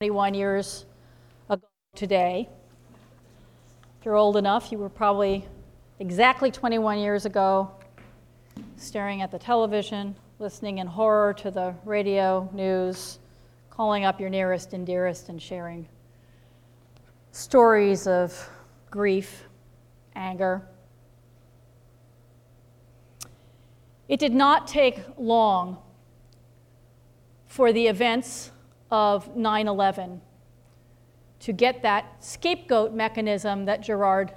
21 years ago today. If you're old enough, you were probably exactly 21 years ago staring at the television, listening in horror to the radio news, calling up your nearest and dearest and sharing stories of grief, anger. It did not take long for the events of 9 11 to get that scapegoat mechanism that Girard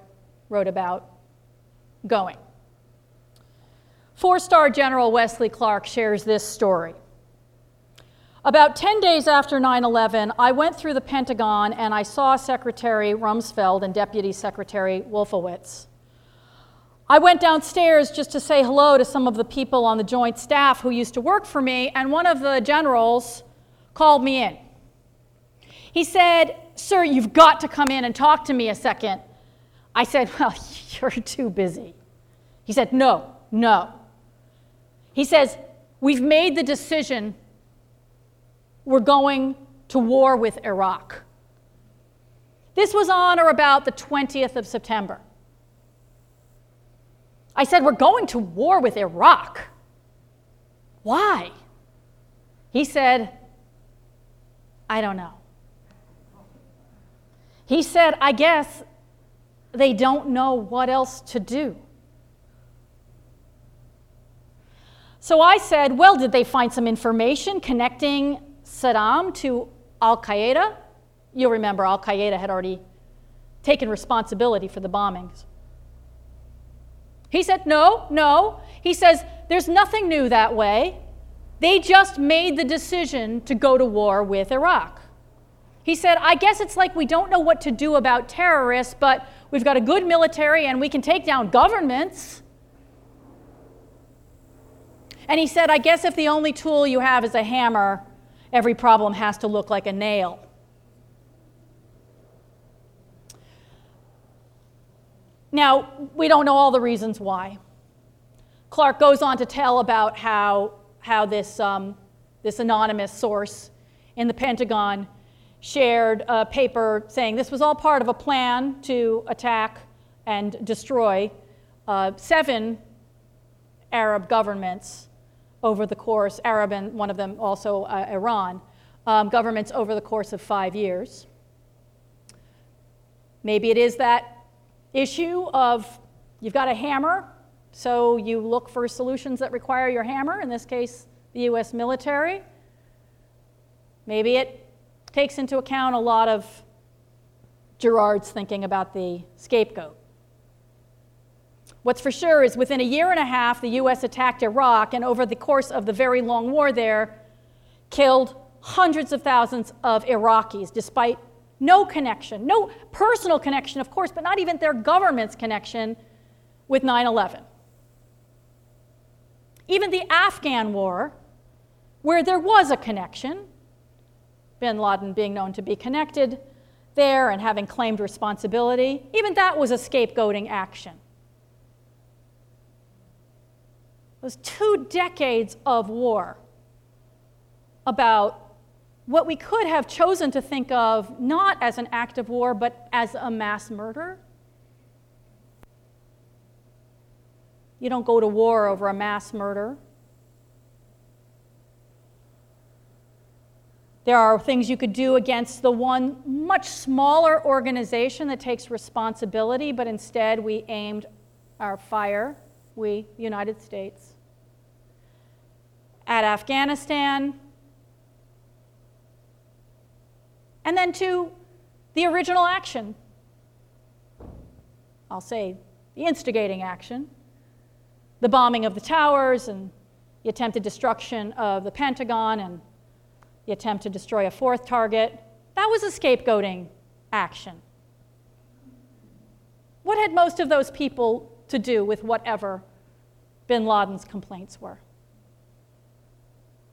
wrote about going. Four star General Wesley Clark shares this story. About 10 days after 9 11, I went through the Pentagon and I saw Secretary Rumsfeld and Deputy Secretary Wolfowitz. I went downstairs just to say hello to some of the people on the joint staff who used to work for me, and one of the generals called me in. He said, Sir, you've got to come in and talk to me a second. I said, Well, you're too busy. He said, No, no. He says, We've made the decision we're going to war with Iraq. This was on or about the 20th of September. I said, We're going to war with Iraq. Why? He said, I don't know. He said, I guess they don't know what else to do. So I said, Well, did they find some information connecting Saddam to Al Qaeda? You'll remember Al Qaeda had already taken responsibility for the bombings. He said, No, no. He says, There's nothing new that way. They just made the decision to go to war with Iraq. He said, I guess it's like we don't know what to do about terrorists, but we've got a good military and we can take down governments. And he said, I guess if the only tool you have is a hammer, every problem has to look like a nail. Now, we don't know all the reasons why. Clark goes on to tell about how how this, um, this anonymous source in the Pentagon shared a paper saying this was all part of a plan to attack and destroy uh, seven Arab governments over the course, Arab and one of them also uh, Iran, um, governments over the course of five years. Maybe it is that issue of you've got a hammer so you look for solutions that require your hammer, in this case, the US military. Maybe it takes into account a lot of Girard's thinking about the scapegoat. What's for sure is within a year and a half, the US attacked Iraq, and over the course of the very long war there, killed hundreds of thousands of Iraqis, despite no connection, no personal connection, of course, but not even their government's connection with 9 11. Even the Afghan war, where there was a connection, bin Laden being known to be connected there and having claimed responsibility, even that was a scapegoating action. It was two decades of war about what we could have chosen to think of not as an act of war, but as a mass murder. You don't go to war over a mass murder. There are things you could do against the one much smaller organization that takes responsibility, but instead we aimed our fire, we, United States, at Afghanistan, and then to the original action. I'll say the instigating action the bombing of the towers and the attempted destruction of the Pentagon and the attempt to destroy a fourth target, that was a scapegoating action. What had most of those people to do with whatever bin Laden's complaints were?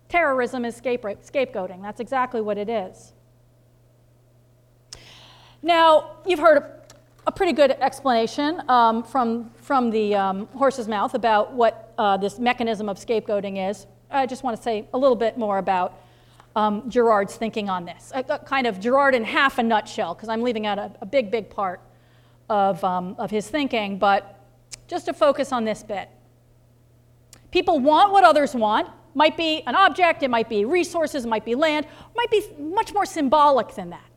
Terrorism is scapegoating. That's exactly what it is. Now, you've heard a pretty good explanation um, from, from the um, horse's mouth about what uh, this mechanism of scapegoating is. I just want to say a little bit more about um, Girard's thinking on this. A, a kind of Girard in half a nutshell, because I'm leaving out a, a, big, big part of, um, of his thinking, but just to focus on this bit. People want what others want. Might be an object, it might be resources, it might be land, might be much more symbolic than that.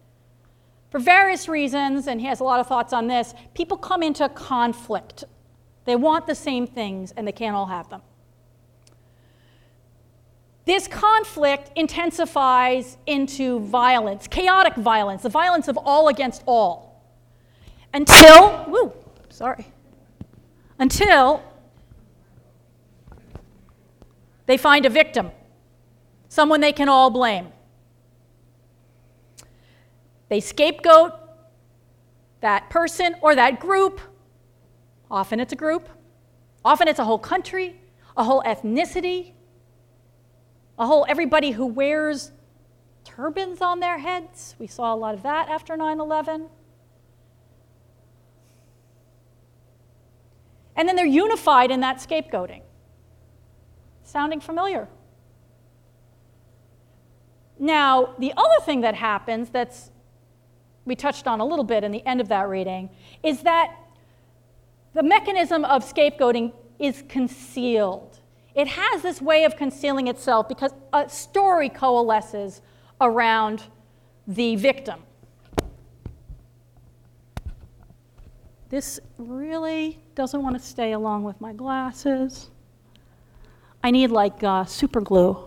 For various reasons, and he has a lot of thoughts on this, people come into conflict. They want the same things and they can't all have them. This conflict intensifies into violence, chaotic violence, the violence of all against all. Until, woo, sorry, until they find a victim, someone they can all blame. They scapegoat that person or that group. Often it's a group, often it's a whole country, a whole ethnicity a whole everybody who wears turbans on their heads. We saw a lot of that after 9 11. And then they're unified in that scapegoating. Sounding familiar? Now, the other thing that happens that's we touched on a little bit in the end of that reading is that the mechanism of scapegoating is concealed. It has this way of concealing itself because a story coalesces around the victim. This really doesn't want to stay along with my glasses. I need like uh, super glue.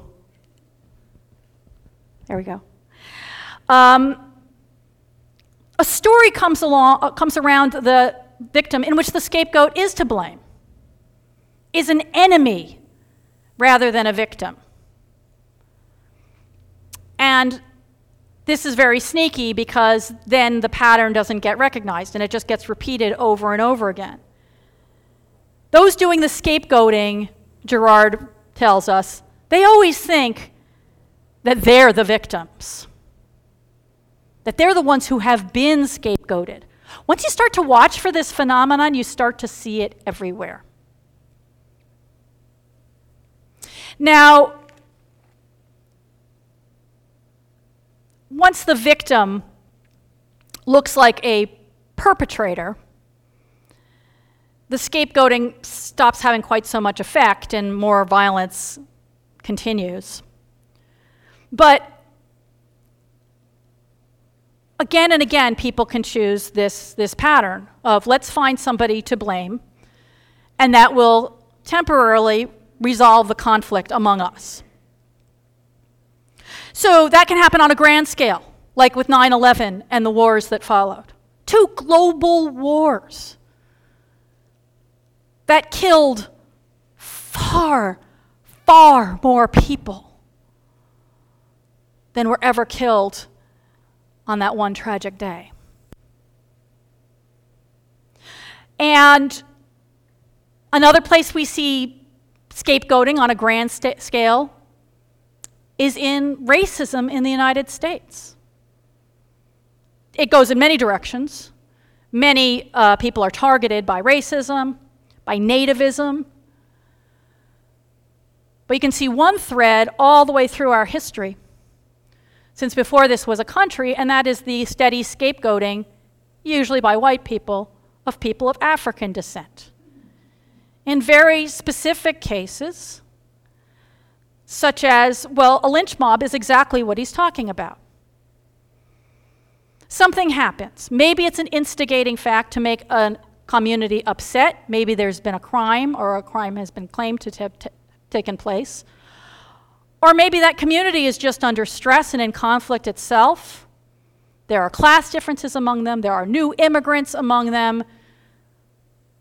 There we go. Um, a story comes along, uh, comes around the victim in which the scapegoat is to blame, is an enemy rather than a victim. And this is very sneaky because then the pattern doesn't get recognized and it just gets repeated over and over again. Those doing the scapegoating, Girard tells us, they always think that they're the victims, that they're the ones who have been scapegoated. Once you start to watch for this phenomenon, you start to see it everywhere. Now, once the victim looks like a perpetrator, the scapegoating stops having quite so much effect and more violence continues. But again and again, people can choose this, this pattern of let's find somebody to blame, and that will temporarily resolve the conflict among us. So that can happen on a grand scale, like with 9 11 and the wars that followed. Two global wars that killed far, far more people than were ever killed on that one tragic day. And another place we see scapegoating on a grand st- scale is in racism in the United States. It goes in many directions. Many uh, people are targeted by racism, by nativism. But you can see one thread all the way through our history, since before this was a country, and that is the steady scapegoating, usually by white people, of people of African descent in very specific cases, such as, well, a lynch mob is exactly what he's talking about. Something happens. Maybe it's an instigating fact to make a community upset. Maybe there's been a crime or a crime has been claimed to have t- taken place. Or maybe that community is just under stress and in conflict itself. There are class differences among them, there are new immigrants among them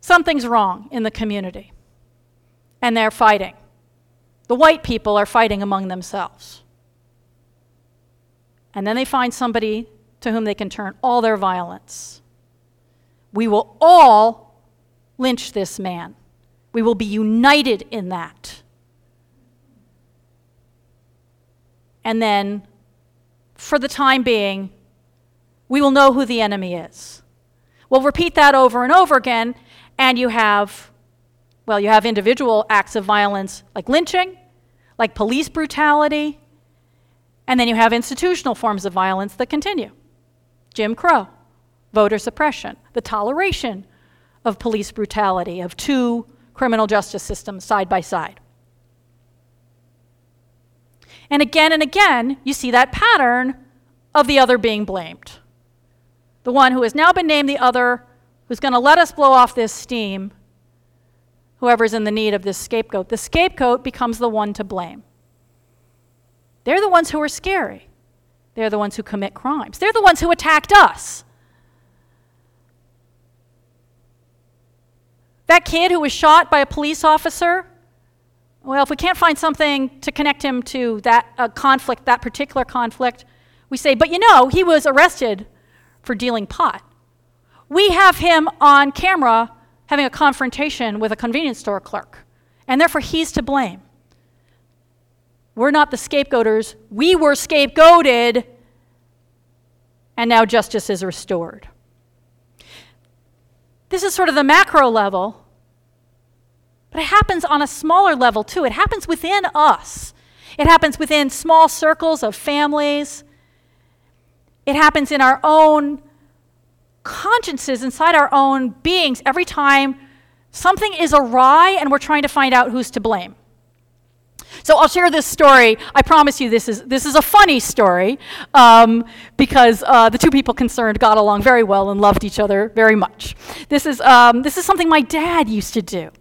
something's wrong in the community. And they're fighting. The white people are fighting among themselves. And then they find somebody to whom they can turn all their violence. We will all lynch this man. We will be united in that. And then, for the time being, we will know who the enemy is. We'll repeat that over and over again, and you have, well, you have individual acts of violence like lynching, like police brutality, And then you have institutional forms of violence that continue Jim Crow, voter suppression, the toleration of police brutality, of two criminal justice systems side by side. And again and again, you see that pattern of the other being blamed. The one who has now been named the other, who's going to let us blow off this steam, whoever's in the need of this scapegoat. The scapegoat becomes the one to blame. They're the ones who are scary. They're the ones who commit crimes. They're the ones who attacked us. That kid who was shot by a police officer, well, if we can't find something to connect him to that uh, conflict, that particular conflict, we say, but you know, he was arrested for dealing pot. We have him on camera having a confrontation with a convenience store clerk, and therefore he's to blame. We're not the scapegoaters. We were scapegoated, and now justice is restored. This is sort of the macro level, but it happens on a smaller level too. It happens within us, it happens within small circles of families, it happens in our own consciences, inside our own beings, every time something is awry and we're trying to find out who's to blame. So I'll share this story. I promise you, this is this is a funny story um, because uh, the two people concerned got along very well and loved each other very much. This is um, this is something my dad used to do.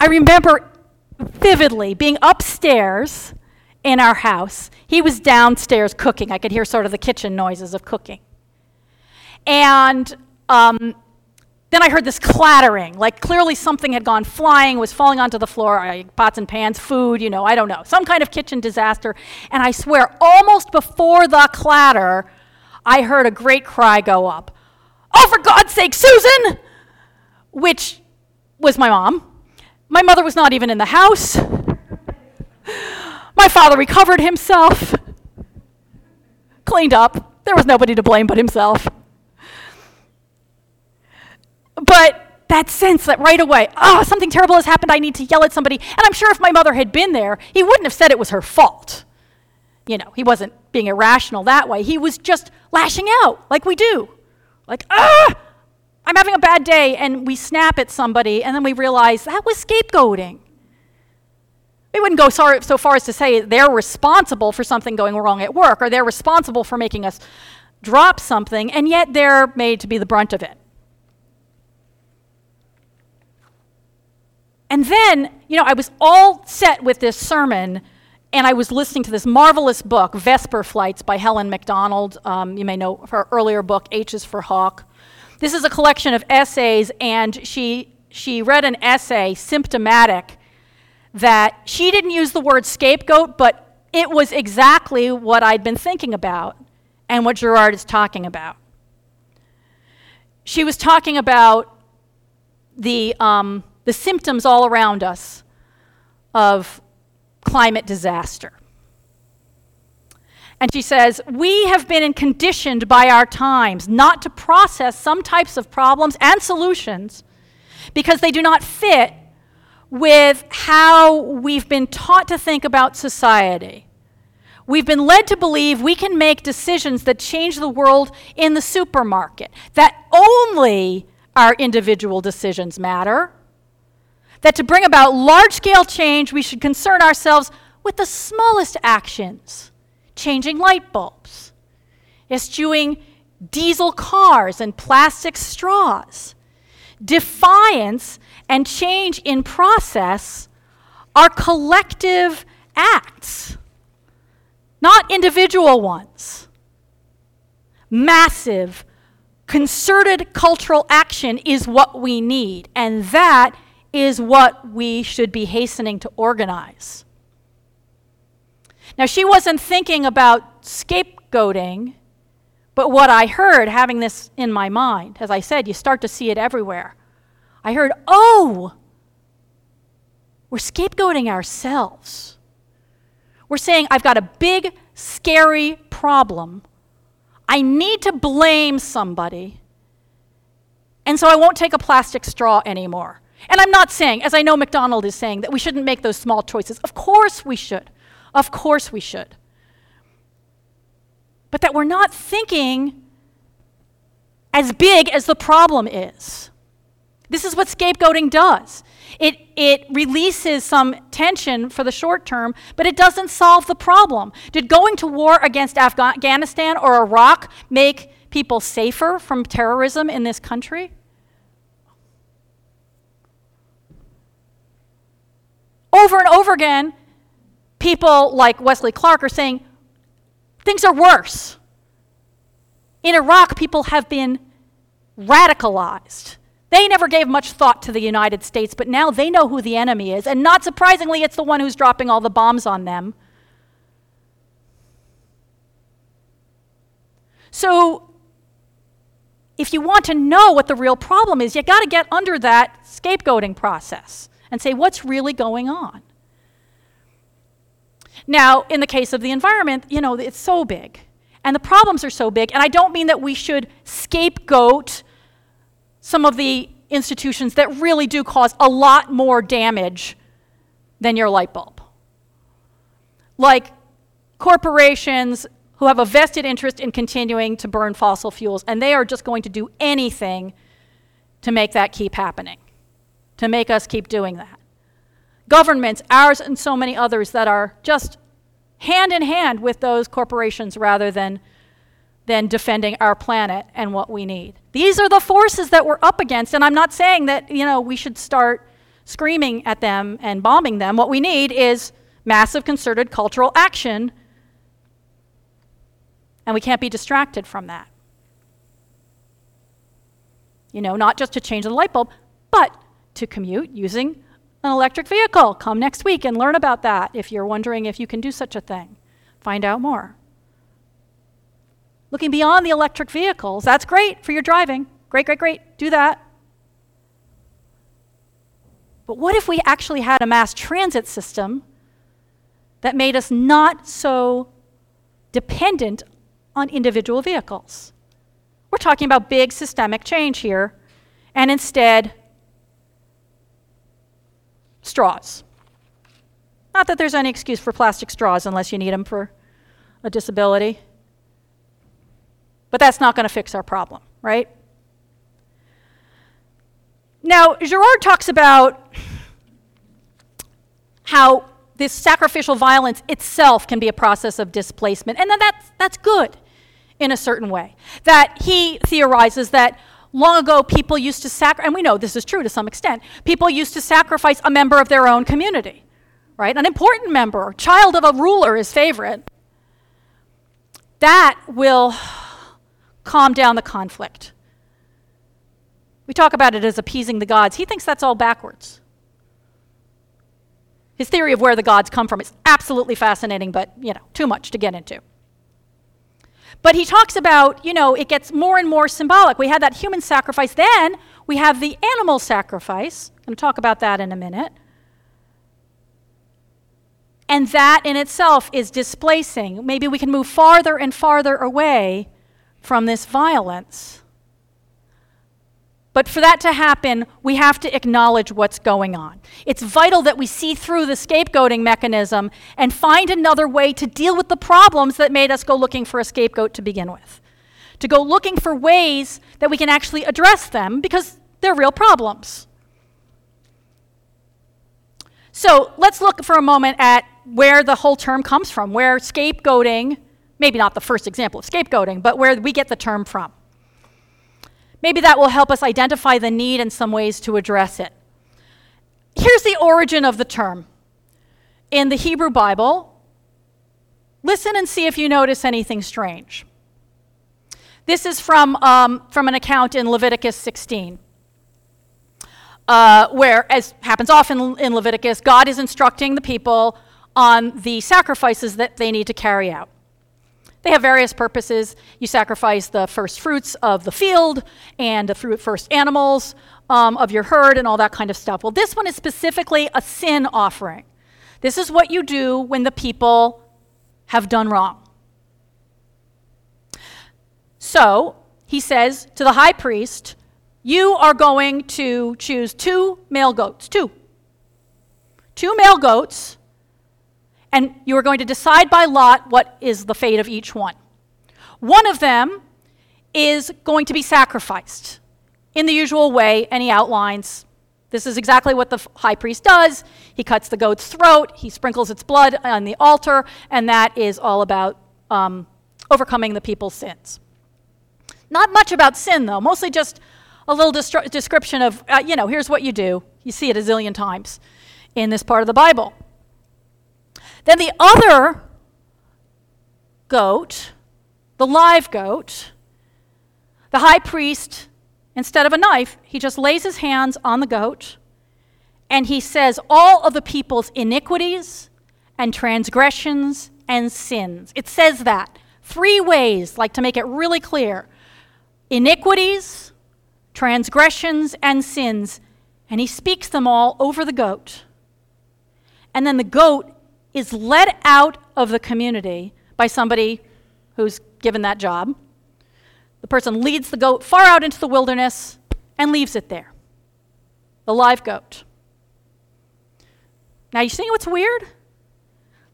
I remember vividly being upstairs in our house. He was downstairs cooking. I could hear sort of the kitchen noises of cooking, and um, then I heard this clattering, like clearly something had gone flying, was falling onto the floor, pots and pans, food, you know, I don't know, some kind of kitchen disaster. And I swear, almost before the clatter, I heard a great cry go up Oh, for God's sake, Susan! Which was my mom. My mother was not even in the house. My father recovered himself, cleaned up. There was nobody to blame but himself. But that sense that right away, oh, something terrible has happened, I need to yell at somebody. And I'm sure if my mother had been there, he wouldn't have said it was her fault. You know, he wasn't being irrational that way. He was just lashing out like we do. Like, ah, I'm having a bad day. And we snap at somebody, and then we realize that was scapegoating. We wouldn't go so, far as to say they're responsible for something going wrong at work, or they're responsible for making us drop something, and yet they're made to be the brunt of it. And then, you know, I was all set with this sermon, and I was listening to this marvelous book, Vesper Flights by Helen Macdonald. Um, you may know her earlier book, H is for Hawk. This is a collection of essays, and she, she read an essay, symptomatic, that she didn't use the word scapegoat, but it was exactly what I'd been thinking about and what Girard is talking about. She was talking about the. Um, the symptoms all around us of climate disaster. And she says, We have been conditioned by our times not to process some types of problems and solutions because they do not fit with how we've been taught to think about society. We've been led to believe we can make decisions that change the world in the supermarket, that only our individual decisions matter, that to bring about large scale change, we should concern ourselves with the smallest actions changing light bulbs, eschewing diesel cars and plastic straws. Defiance and change in process are collective acts, not individual ones. Massive, concerted cultural action is what we need, and that is what we should be hastening to organize. Now, she wasn't thinking about scapegoating, but what I heard, having this in my mind, as I said, you start to see it everywhere. I heard, oh, we're scapegoating ourselves. We're saying, I've got a big, scary problem. I need to blame somebody. And so I won't take a plastic straw anymore. And I'm not saying, as I know Macdonald is saying, that we shouldn't make those small choices. Of course we should. Of course we should. but that we're not thinking as big as the problem is. This is what scapegoating does. It, it releases some tension for the short term, but it doesn't solve the problem. Did going to war against Afghanistan or Iraq make people safer from terrorism in this country? Over and over again, people like Wesley Clark are saying things are worse. In Iraq, people have been radicalized. They never gave much thought to the United States, but now they know who the enemy is. And not surprisingly, it's the one who's dropping all the bombs on them. So, if you want to know what the real problem is, you got to get under that scapegoating process and say, what's really going on? Now, in the case of the environment, you know, it's so big. And the problems are so big. And I don't mean that we should scapegoat some of the institutions that really do cause a lot more damage than your light bulb. Like corporations who have a vested interest in continuing to burn fossil fuels, and they are just going to do anything to make that keep happening, to make us keep doing that. Governments, ours and so many others, that are just hand in hand with those corporations rather than than defending our planet and what we need. These are the forces that we're up against, and I'm not saying that, you know, we should start screaming at them and bombing them. What we need is massive concerted cultural action, and we can't be distracted from that. You know, not just to change the light bulb, but to commute using an electric vehicle. Come next week and learn about that if you're wondering if you can do such a thing. Find out more. Looking beyond the electric vehicles, that's great for your driving. Great, great, great. Do that. But what if we actually had a mass transit system that made us not so dependent on individual vehicles? We're talking about big systemic change here, and instead, straws. Not that there's any excuse for plastic straws unless you need them for a disability. But that's not going to fix our problem, right? Now, Girard talks about how this sacrificial violence itself can be a process of displacement, and that that's, that's good in a certain way. That he theorizes that long ago people used to sacrifice, and we know this is true to some extent, people used to sacrifice a member of their own community, right? An important member, child of a ruler, his favorite. That will calm down the conflict. We talk about it as appeasing the gods. He thinks that's all backwards. His theory of where the gods come from is absolutely fascinating, but, you know, too much to get into. But he talks about, you know, it gets more and more symbolic. We had that human sacrifice, then we have the animal sacrifice. I'm going to talk about that in a minute. And that in itself is displacing. Maybe we can move farther and farther away from this violence. But for that to happen, we have to acknowledge what's going on. It's vital that we see through the scapegoating mechanism and find another way to deal with the problems that made us go looking for a scapegoat to begin with. To go looking for ways that we can actually address them because they're real problems. So let's look for a moment at where the whole term comes from, where scapegoating maybe not the first example of scapegoating, but where we get the term from. Maybe that will help us identify the need and some ways to address it. Here's the origin of the term. In the Hebrew Bible, listen and see if you notice anything strange. This is from, um, from an account in Leviticus 16. Uh, where, as happens often in Leviticus, God is instructing the people on the sacrifices that they need to carry out. They have various purposes. You sacrifice the first fruits of the field and the first animals um, of your herd and all that kind of stuff. Well, this one is specifically a sin offering. This is what you do when the people have done wrong. So, he says to the high priest, You are going to choose two male goats, two. Two male goats and you are going to decide by lot what is the fate of each one. One of them is going to be sacrificed in the usual way, and he outlines this is exactly what the high priest does. He cuts the goat's throat, he sprinkles its blood on the altar, and that is all about um, overcoming the people's sins. Not much about sin, though, mostly just a little distri- description of, uh, you know, here's what you do. You see it a zillion times in this part of the Bible. Then the other goat, the live goat, the high priest, instead of a knife, he just lays his hands on the goat and he says all of the people's iniquities and transgressions and sins. It says that three ways, like to make it really clear iniquities, transgressions, and sins. And he speaks them all over the goat. And then the goat is led out of the community by somebody who's given that job. The person leads the goat far out into the wilderness and leaves it there. The live goat. Now, you see what's weird?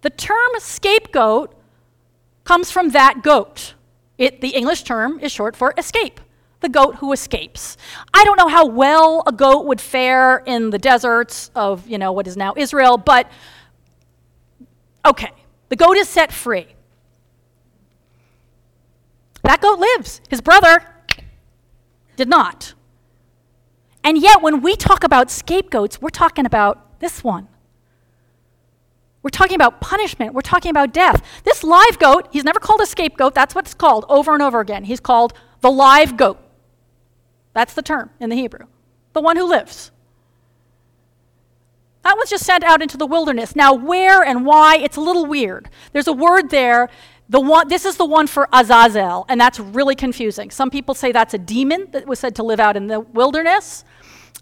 The term scapegoat comes from that goat. It, the English term is short for escape, the goat who escapes. I don't know how well a goat would fare in the deserts of, you know, what is now Israel, but okay, the goat is set free. That goat lives. His brother did not. And yet, when we talk about scapegoats, we're talking about this one. We're talking about punishment. We're talking about death. This live goat, he's never called a scapegoat. That's what it's called over and over again. He's called the live goat. That's the term in the Hebrew. The one who lives. That one's just sent out into the wilderness. Now, where and why, it's a little weird. There's a word there the one, this is the one for Azazel, and that's really confusing. Some people say that's a demon that was said to live out in the wilderness.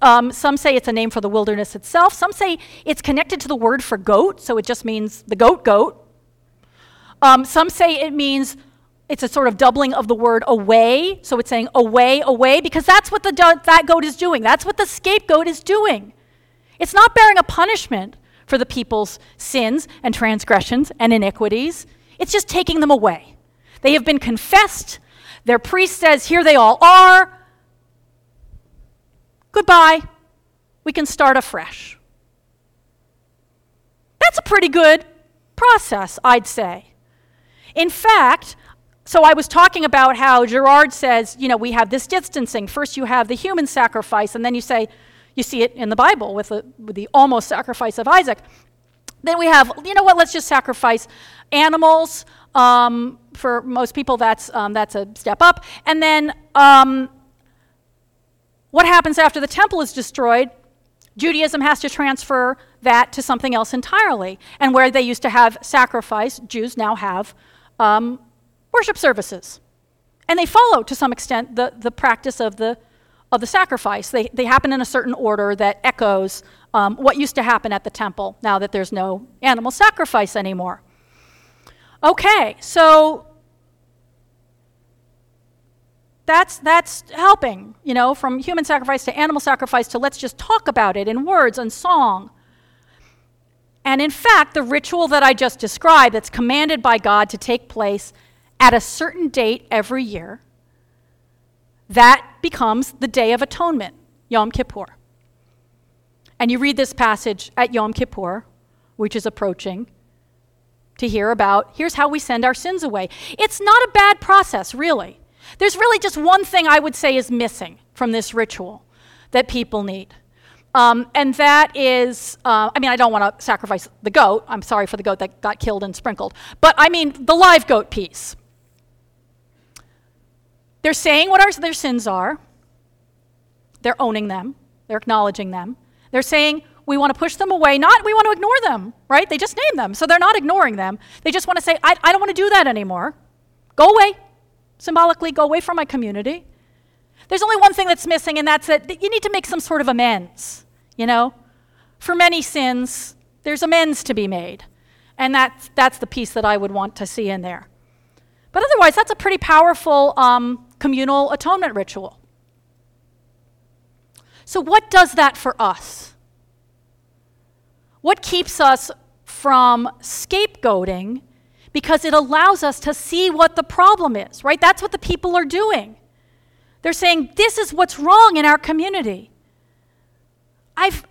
Um, some say it's a name for the wilderness itself. Some say it's connected to the word for goat, so it just means the goat goat. Um, some say it means it's a sort of doubling of the word away, so it's saying away, away, because that's what the that goat is doing. That's what the scapegoat is doing. It's not bearing a punishment for the people's sins and transgressions and iniquities. It's just taking them away. They have been confessed. Their priest says, Here they all are. Goodbye. We can start afresh. That's a pretty good process, I'd say. In fact, so I was talking about how Girard says, you know, we have this distancing. First, you have the human sacrifice, and then you say, you see it in the Bible with the, with the almost sacrifice of Isaac. Then we have, you know what, let's just sacrifice animals. Um, for most people, that's, um, that's a step up. And then um, what happens after the temple is destroyed? Judaism has to transfer that to something else entirely. And where they used to have sacrifice, Jews now have um, worship services. And they follow, to some extent, the, the practice of the, of the sacrifice. They, they happen in a certain order that echoes um, what used to happen at the temple now that there's no animal sacrifice anymore. Okay, so that's, that's helping, you know, from human sacrifice to animal sacrifice to let's just talk about it in words and song. And in fact, the ritual that I just described, that's commanded by God to take place at a certain date every year, that becomes the Day of Atonement, Yom Kippur. And you read this passage at Yom Kippur, which is approaching, to hear about here's how we send our sins away. It's not a bad process, really. There's really just one thing I would say is missing from this ritual that people need. Um, and that is, uh, I mean, I don't want to sacrifice the goat. I'm sorry for the goat that got killed and sprinkled. But I mean, the live goat piece. They're saying what our, their sins are, they're owning them, they're acknowledging them, they're saying we want to push them away, not we want to ignore them, right? They just name them. So they're not ignoring them. They just want to say, I, I don't want to do that anymore. Go away. Symbolically, go away from my community. There's only one thing that's missing, and that's that you need to make some sort of amends, you know? For many sins, there's amends to be made. And that's, that's the piece that I would want to see in there. But otherwise, that's a pretty powerful um, communal atonement ritual. So, what does that for us? What keeps us from scapegoating because it allows us to see what the problem is, right? That's what the people are doing. They're saying, This is what's wrong in our community. I've,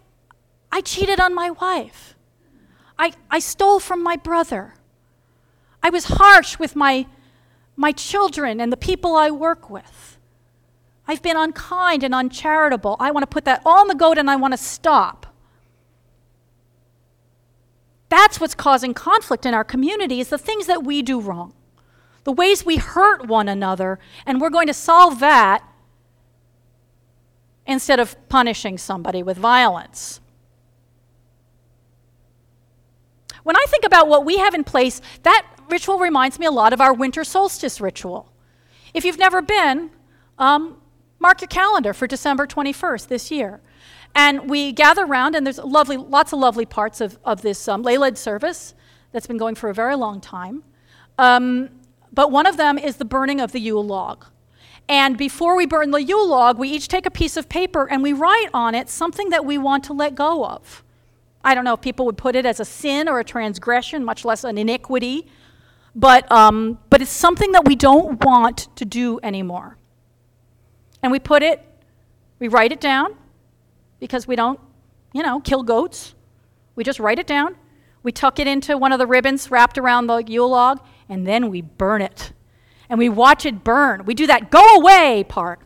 I cheated on my wife. I, I stole from my brother. I was harsh with my, my children and the people I work with. I've been unkind and uncharitable. I want to put that all in the goat and I want to stop. That's what's causing conflict in our community is the things that we do wrong. The ways we hurt one another, and we're going to solve that instead of punishing somebody with violence. When I think about what we have in place, that ritual reminds me a lot of our winter solstice ritual. If you've never been, um, mark your calendar for December 21st this year. And we gather around, and there's lovely, lots of lovely parts of, of this um, lay led service that's been going for a very long time. Um, but one of them is the burning of the Yule log. And before we burn the Yule log, we each take a piece of paper and we write on it something that we want to let go of. I don't know if people would put it as a sin or a transgression, much less an iniquity, but, um, but it's something that we don't want to do anymore. And we put it, we write it down because we don't, you know, kill goats. We just write it down. We tuck it into one of the ribbons wrapped around the Yule log, and then we burn it. And we watch it burn. We do that go away part.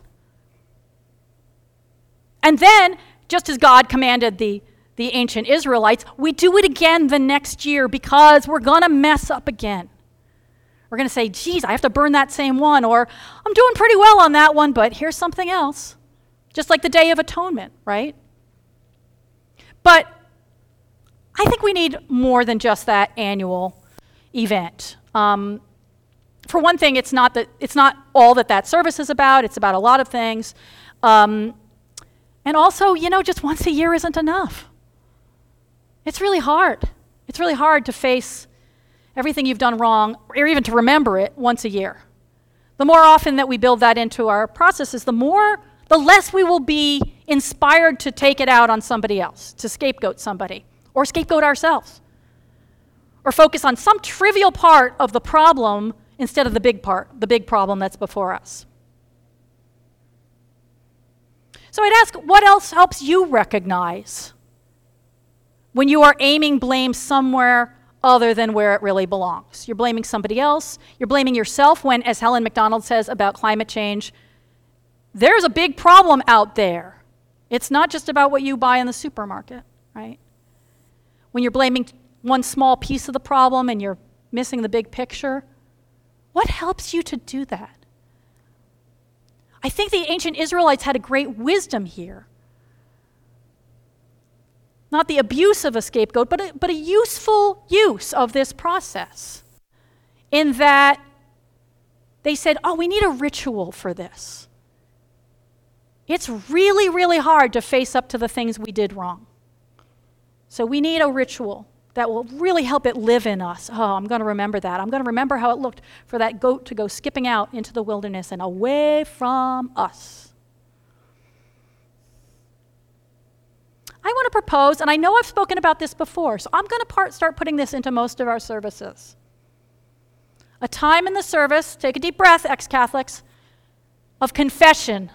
And then, just as God commanded the, the ancient Israelites, we do it again the next year because we're going to mess up again. We're going to say, geez, I have to burn that same one, or I'm doing pretty well on that one, but here's something else. Just like the Day of Atonement, right? But I think we need more than just that annual event. Um, for one thing, it's not, that, it's not all that that service is about, it's about a lot of things. Um, and also, you know, just once a year isn't enough. It's really hard. It's really hard to face everything you've done wrong, or even to remember it once a year. The more often that we build that into our processes, the more, the less we will be inspired to take it out on somebody else, to scapegoat somebody, or scapegoat ourselves or focus on some trivial part of the problem instead of the big part, the big problem that's before us. So I'd ask, what else helps you recognize when you are aiming blame somewhere other than where it really belongs? You're blaming somebody else, you're blaming yourself when, as Helen Macdonald says about climate change, there's a big problem out there. It's not just about what you buy in the supermarket, right? When you're blaming one small piece of the problem and you're missing the big picture? What helps you to do that? I think the ancient Israelites had a great wisdom here. Not the abuse of a scapegoat, but a, but a useful use of this process. In that they said, oh, we need a ritual for this. It's really, really hard to face up to the things we did wrong. So we need a ritual that will really help it live in us. Oh, I'm going to remember that. I'm going to remember how it looked for that goat to go skipping out into the wilderness and away from us. I want to and I know I've spoken about this before, so I'm going to part, start putting this into most of our services. A time in the service, take a deep breath, ex Catholics, of confession.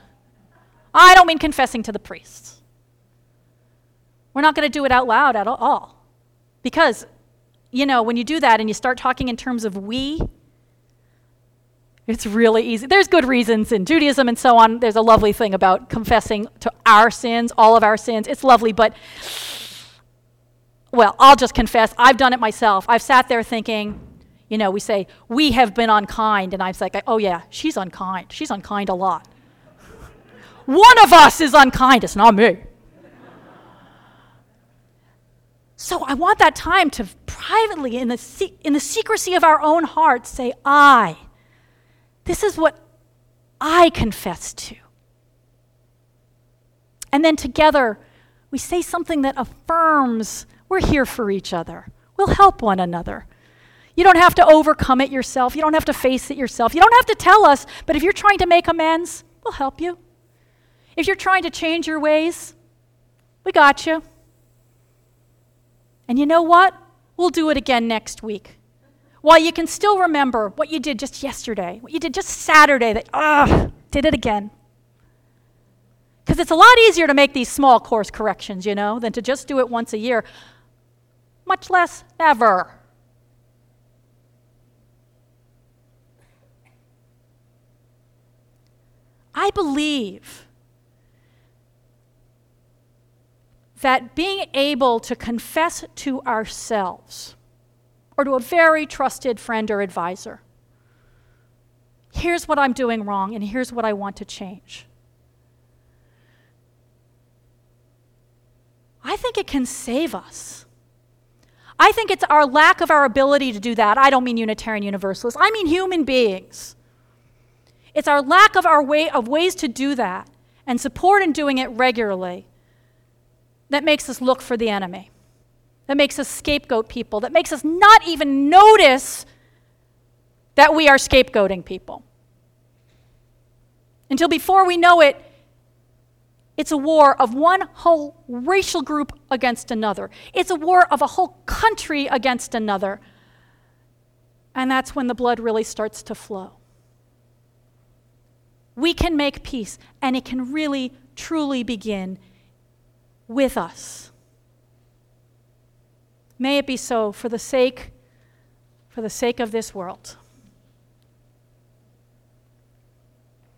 I don't mean confessing to the priests. We're not going to do it out loud at all. Because, you know, when you do that and you start talking in terms of we, it's really easy. There's good reasons in Judaism and so on. There's a lovely thing about confessing to our sins, all of our sins. It's lovely, but, well, I'll just confess. I've done it myself. I've sat there thinking, you know, we say, we have been unkind. And I was like, oh, yeah, she's unkind. She's unkind a lot. One of us is unkind. It's not me. So I want that time to privately, in the, se- in the secrecy of our own hearts, say, I. This is what I confess to. And then together, we say something that affirms we're here for each other. We'll help one another. You don't have to overcome it yourself. You don't have to face it yourself. You don't have to tell us, but if you're trying to make amends, we'll help you. If you're trying to change your ways, we got you. And you know what? We'll do it again next week. While you can still remember what you did just yesterday, what you did just Saturday, that, ugh, did it again. Because it's a lot easier to make these small course corrections, you know, than to just do it once a year, much less ever. I believe that being able to confess to ourselves or to a very trusted friend or advisor here's what I'm doing wrong and here's what I want to change. I think it can save us. I think it's our lack of our ability to do that. I don't mean Unitarian Universalists, I mean human beings. It's our lack of our way of ways to do that and support in doing it regularly that makes us look for the enemy, that makes us scapegoat people, that makes us not even notice that we are scapegoating people. Until before we know it, it's a war of one whole racial group against another. It's a war of a whole country against another. And that's when the blood really starts to flow. We can make peace, and it can really, truly begin with us. May it be so for the sake for the sake of this world.